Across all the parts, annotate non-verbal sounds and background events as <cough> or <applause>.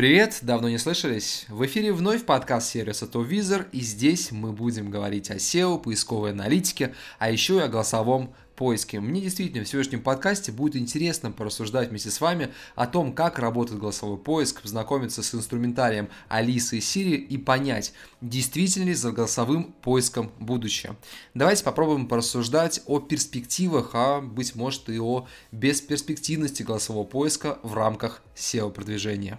Привет, давно не слышались? В эфире вновь подкаст сервиса ToVisor, и здесь мы будем говорить о SEO, поисковой аналитике, а еще и о голосовом поиске. Мне действительно в сегодняшнем подкасте будет интересно порассуждать вместе с вами о том, как работает голосовой поиск, познакомиться с инструментарием Алисы и Сири и понять, действительно ли за голосовым поиском будущее. Давайте попробуем порассуждать о перспективах, а быть может и о бесперспективности голосового поиска в рамках SEO-продвижения.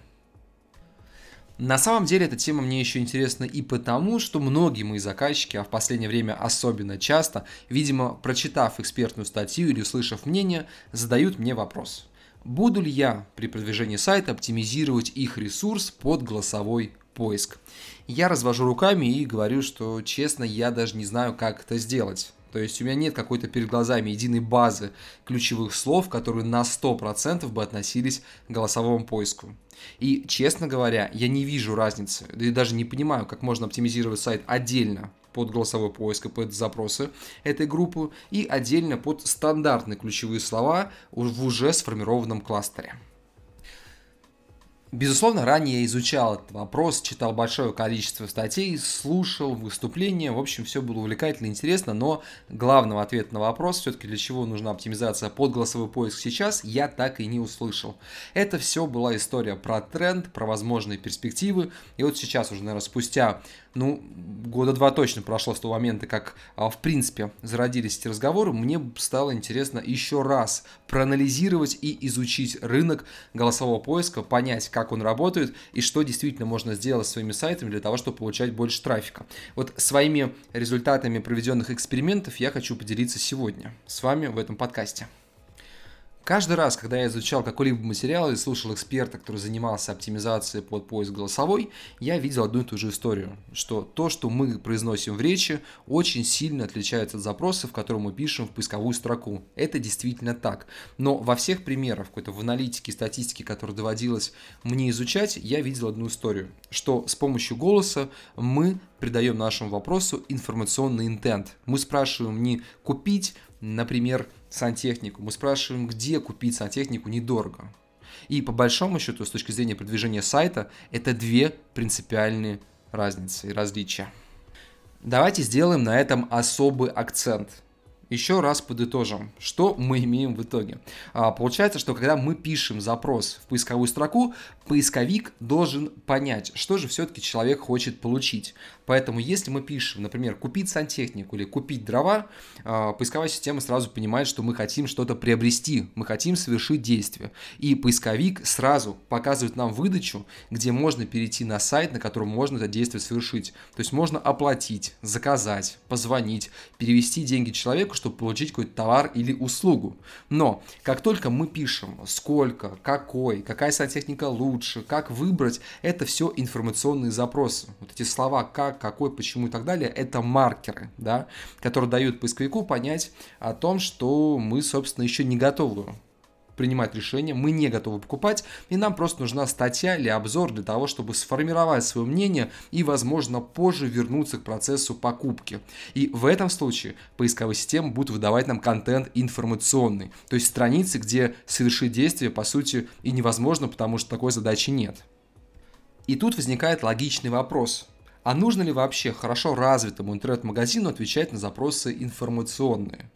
На самом деле эта тема мне еще интересна и потому, что многие мои заказчики, а в последнее время особенно часто, видимо, прочитав экспертную статью или услышав мнение, задают мне вопрос. Буду ли я при продвижении сайта оптимизировать их ресурс под голосовой поиск? Я развожу руками и говорю, что честно, я даже не знаю, как это сделать. То есть у меня нет какой-то перед глазами единой базы ключевых слов, которые на 100% бы относились к голосовому поиску. И, честно говоря, я не вижу разницы, да и даже не понимаю, как можно оптимизировать сайт отдельно под голосовой поиск и под запросы этой группы и отдельно под стандартные ключевые слова в уже сформированном кластере. Безусловно, ранее я изучал этот вопрос, читал большое количество статей, слушал выступления, в общем, все было увлекательно, интересно, но главного ответа на вопрос, все-таки для чего нужна оптимизация под голосовой поиск сейчас, я так и не услышал. Это все была история про тренд, про возможные перспективы, и вот сейчас уже, наверное, спустя ну, года два точно прошло с того момента, как, а, в принципе, зародились эти разговоры, мне стало интересно еще раз проанализировать и изучить рынок голосового поиска, понять, как он работает и что действительно можно сделать своими сайтами для того, чтобы получать больше трафика. Вот своими результатами проведенных экспериментов я хочу поделиться сегодня с вами в этом подкасте. Каждый раз, когда я изучал какой-либо материал и слушал эксперта, который занимался оптимизацией под поиск голосовой, я видел одну и ту же историю, что то, что мы произносим в речи, очень сильно отличается от запросов, которые мы пишем в поисковую строку. Это действительно так. Но во всех примерах, какой-то в аналитике, статистике, которая доводилось мне изучать, я видел одну историю, что с помощью голоса мы придаем нашему вопросу информационный интент. Мы спрашиваем не купить, например, сантехнику. Мы спрашиваем, где купить сантехнику недорого. И по большому счету, с точки зрения продвижения сайта, это две принципиальные разницы и различия. Давайте сделаем на этом особый акцент. Еще раз подытожим, что мы имеем в итоге. А, получается, что когда мы пишем запрос в поисковую строку, поисковик должен понять, что же все-таки человек хочет получить. Поэтому если мы пишем, например, купить сантехнику или купить дрова, а, поисковая система сразу понимает, что мы хотим что-то приобрести, мы хотим совершить действие. И поисковик сразу показывает нам выдачу, где можно перейти на сайт, на котором можно это действие совершить. То есть можно оплатить, заказать, позвонить, перевести деньги человеку, чтобы получить какой-то товар или услугу. Но как только мы пишем сколько, какой, какая сантехника лучше, как выбрать, это все информационные запросы. Вот эти слова как, какой, почему и так далее, это маркеры, да, которые дают поисковику понять о том, что мы, собственно, еще не готовы принимать решение, мы не готовы покупать, и нам просто нужна статья или обзор для того, чтобы сформировать свое мнение и, возможно, позже вернуться к процессу покупки. И в этом случае поисковые системы будут выдавать нам контент информационный, то есть страницы, где совершить действие, по сути, и невозможно, потому что такой задачи нет. И тут возникает логичный вопрос. А нужно ли вообще хорошо развитому интернет-магазину отвечать на запросы информационные?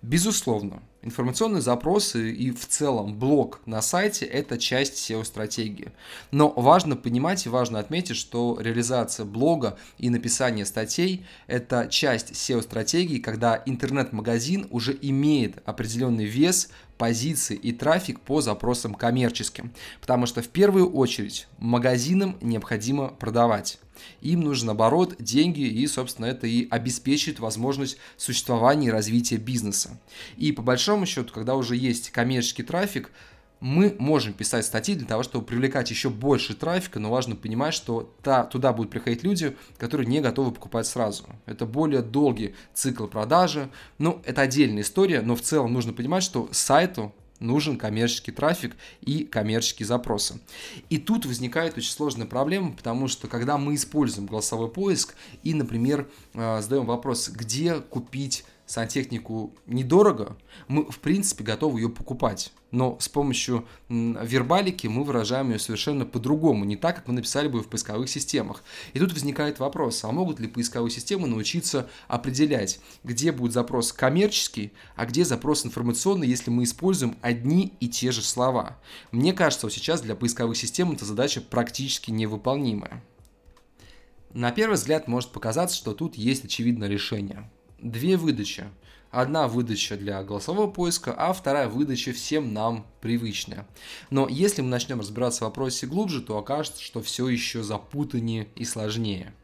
Безусловно, информационные запросы и в целом блог на сайте – это часть SEO-стратегии. Но важно понимать и важно отметить, что реализация блога и написание статей – это часть SEO-стратегии, когда интернет-магазин уже имеет определенный вес, позиции и трафик по запросам коммерческим. Потому что в первую очередь магазинам необходимо продавать. Им нужен оборот, деньги и, собственно, это и обеспечит возможность существования и развития бизнеса. И по большому счету, когда уже есть коммерческий трафик, мы можем писать статьи для того, чтобы привлекать еще больше трафика, но важно понимать, что та, туда будут приходить люди, которые не готовы покупать сразу. Это более долгий цикл продажи. Ну, это отдельная история, но в целом нужно понимать, что сайту нужен коммерческий трафик и коммерческие запросы. И тут возникает очень сложная проблема, потому что когда мы используем голосовой поиск и, например, э, задаем вопрос, где купить сантехнику недорого, мы, в принципе, готовы ее покупать. Но с помощью вербалики мы выражаем ее совершенно по-другому, не так, как мы написали бы в поисковых системах. И тут возникает вопрос, а могут ли поисковые системы научиться определять, где будет запрос коммерческий, а где запрос информационный, если мы используем одни и те же слова? Мне кажется, вот сейчас для поисковых систем эта задача практически невыполнимая. На первый взгляд может показаться, что тут есть очевидное решение. Две выдачи. Одна выдача для голосового поиска, а вторая выдача всем нам привычная. Но если мы начнем разбираться в вопросе глубже, то окажется, что все еще запутаннее и сложнее.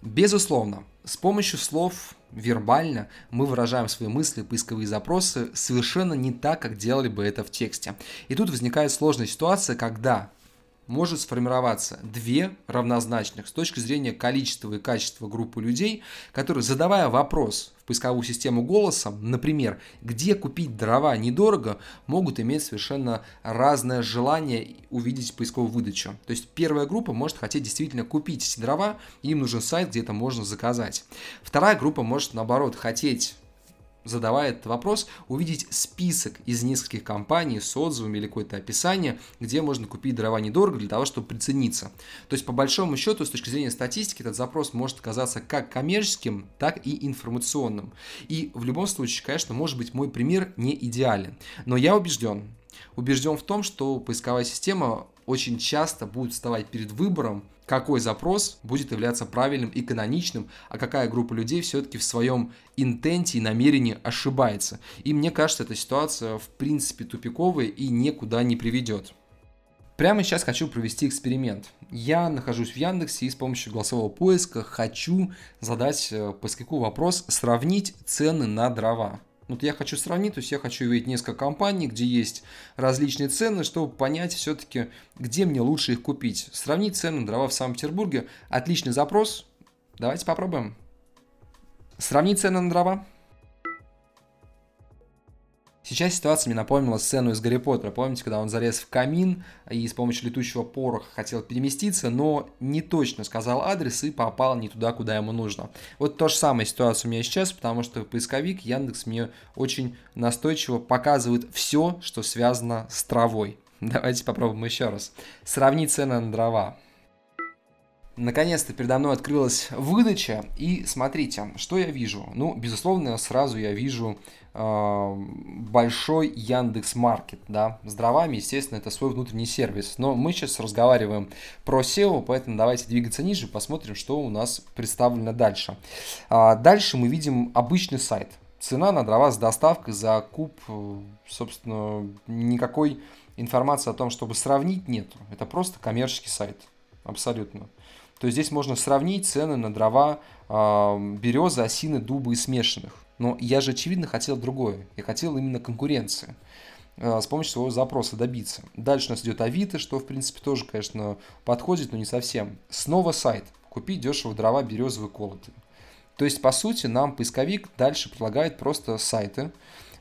Безусловно, с помощью слов вербально мы выражаем свои мысли, поисковые запросы совершенно не так, как делали бы это в тексте. И тут возникает сложная ситуация, когда может сформироваться две равнозначных с точки зрения количества и качества группы людей, которые, задавая вопрос в поисковую систему голосом, например, где купить дрова недорого, могут иметь совершенно разное желание увидеть поисковую выдачу. То есть первая группа может хотеть действительно купить эти дрова, и им нужен сайт, где это можно заказать. Вторая группа может, наоборот, хотеть задавая этот вопрос, увидеть список из нескольких компаний с отзывами или какое-то описание, где можно купить дрова недорого для того, чтобы прицениться. То есть, по большому счету, с точки зрения статистики, этот запрос может оказаться как коммерческим, так и информационным. И в любом случае, конечно, может быть, мой пример не идеален. Но я убежден, убежден в том, что поисковая система очень часто будет вставать перед выбором, какой запрос будет являться правильным и каноничным, а какая группа людей все-таки в своем интенте и намерении ошибается. И мне кажется, эта ситуация в принципе тупиковая и никуда не приведет. Прямо сейчас хочу провести эксперимент. Я нахожусь в Яндексе и с помощью голосового поиска хочу задать э, поисковику вопрос «Сравнить цены на дрова». Вот я хочу сравнить, то есть я хочу увидеть несколько компаний, где есть различные цены, чтобы понять все-таки, где мне лучше их купить. Сравнить цены на дрова в Санкт-Петербурге. Отличный запрос. Давайте попробуем. Сравнить цены на дрова. Сейчас ситуация мне напомнила сцену из Гарри Поттера. Помните, когда он залез в камин и с помощью летучего пороха хотел переместиться, но не точно сказал адрес и попал не туда, куда ему нужно. Вот то же самая ситуация у меня сейчас, потому что поисковик Яндекс мне очень настойчиво показывает все, что связано с травой. <laughs> Давайте попробуем еще раз. Сравнить цены на дрова. Наконец-то передо мной открылась выдача, и смотрите, что я вижу. Ну, безусловно, сразу я вижу э, большой Яндекс Маркет, да, с дровами, естественно, это свой внутренний сервис. Но мы сейчас разговариваем про SEO, поэтому давайте двигаться ниже, посмотрим, что у нас представлено дальше. А дальше мы видим обычный сайт. Цена на дрова с доставкой за куб, собственно, никакой информации о том, чтобы сравнить, нет. Это просто коммерческий сайт, абсолютно то здесь можно сравнить цены на дрова э, березы, осины, дубы и смешанных. Но я же, очевидно, хотел другое. Я хотел именно конкуренции э, с помощью своего запроса добиться. Дальше у нас идет Авито, что, в принципе, тоже, конечно, подходит, но не совсем. Снова сайт. Купить дешево дрова березовые колоты. То есть, по сути, нам поисковик дальше предлагает просто сайты.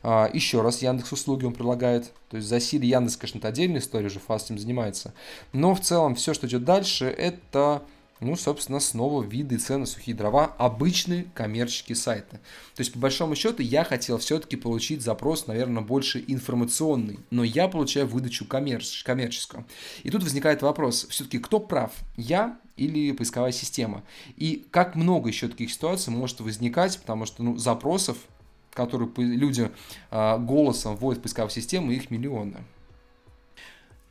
А, еще раз Яндекс услуги он предлагает. То есть, засилие Яндекс, конечно, это отдельная история, уже фаст этим занимается. Но в целом все, что идет дальше, это ну, собственно, снова виды цены сухие дрова, обычные коммерческие сайты. То есть, по большому счету, я хотел все-таки получить запрос, наверное, больше информационный, но я получаю выдачу коммерч- коммерческую. И тут возникает вопрос, все-таки кто прав, я или поисковая система? И как много еще таких ситуаций может возникать, потому что ну, запросов, которые люди э, голосом вводят в поисковую систему, их миллионы.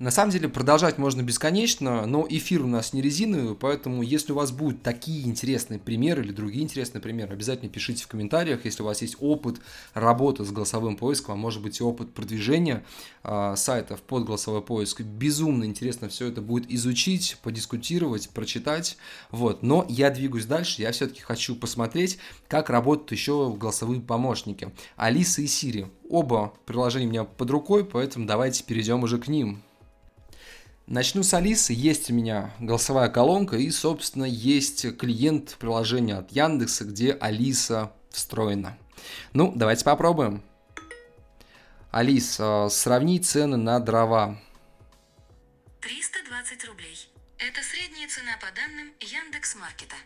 На самом деле продолжать можно бесконечно, но эфир у нас не резиновый, поэтому если у вас будут такие интересные примеры или другие интересные примеры, обязательно пишите в комментариях. Если у вас есть опыт работы с голосовым поиском, а может быть и опыт продвижения э, сайтов под голосовой поиск, безумно интересно все это будет изучить, подискутировать, прочитать. Вот. Но я двигаюсь дальше, я все-таки хочу посмотреть, как работают еще голосовые помощники. Алиса и Сири. Оба приложения у меня под рукой, поэтому давайте перейдем уже к ним. Начну с Алисы. Есть у меня голосовая колонка и, собственно, есть клиент приложения от Яндекса, где Алиса встроена. Ну, давайте попробуем. Алиса, сравни цены на дрова. 320 рублей. Это средняя цена по данным Яндекс Маркета.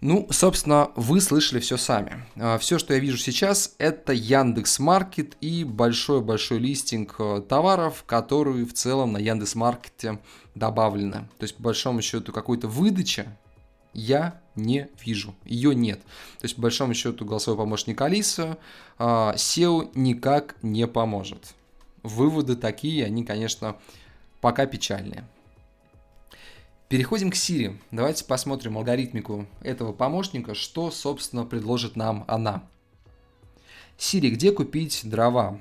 Ну, собственно, вы слышали все сами. А, все, что я вижу сейчас, это Яндекс Маркет и большой-большой листинг э, товаров, которые в целом на Яндекс Маркете добавлены. То есть, по большому счету, какой-то выдачи я не вижу. Ее нет. То есть, по большому счету, голосовой помощник Алиса а, SEO никак не поможет. Выводы такие, они, конечно, пока печальные. Переходим к Siri. Давайте посмотрим алгоритмику этого помощника, что, собственно, предложит нам она. Siri, где купить дрова?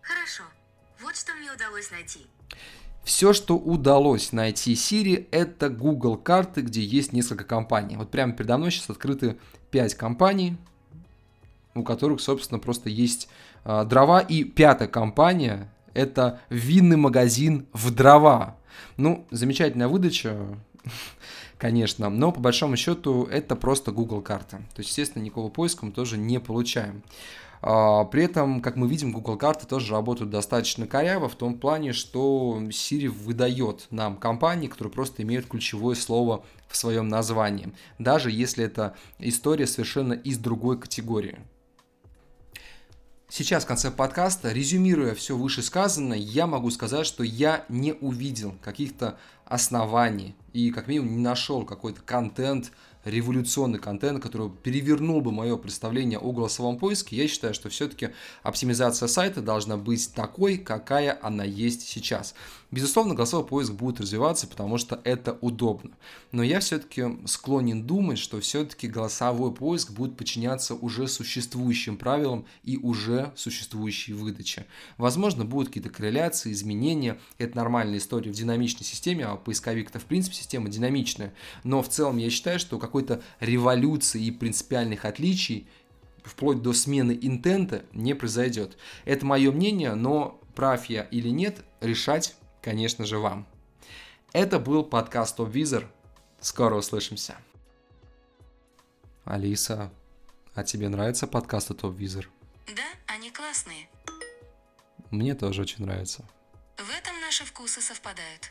Хорошо. Вот что мне удалось найти. Все, что удалось найти Siri, это Google карты, где есть несколько компаний. Вот прямо передо мной сейчас открыты 5 компаний, у которых, собственно, просто есть э, дрова. И пятая компания – это винный магазин в дрова. Ну, замечательная выдача, <laughs> конечно, но по большому счету это просто Google карта. То есть, естественно, никакого поиска мы тоже не получаем. А, при этом, как мы видим, Google карты тоже работают достаточно коряво в том плане, что Siri выдает нам компании, которые просто имеют ключевое слово в своем названии, даже если это история совершенно из другой категории. Сейчас в конце подкаста, резюмируя все вышесказанное, я могу сказать, что я не увидел каких-то оснований и как минимум не нашел какой-то контент, революционный контент, который перевернул бы мое представление о голосовом поиске, я считаю, что все-таки оптимизация сайта должна быть такой, какая она есть сейчас. Безусловно, голосовой поиск будет развиваться, потому что это удобно. Но я все-таки склонен думать, что все-таки голосовой поиск будет подчиняться уже существующим правилам и уже существующей выдаче. Возможно, будут какие-то корреляции, изменения. Это нормальная история в динамичной системе, а поисковик это в принципе система динамичная. Но в целом я считаю, что какой-то революции и принципиальных отличий вплоть до смены интента не произойдет. Это мое мнение, но прав я или нет, решать конечно же, вам. Это был подкаст Топ Визор. Скоро услышимся. Алиса, а тебе нравится подкасты Топ Визор? Да, они классные. Мне тоже очень нравится. В этом наши вкусы совпадают.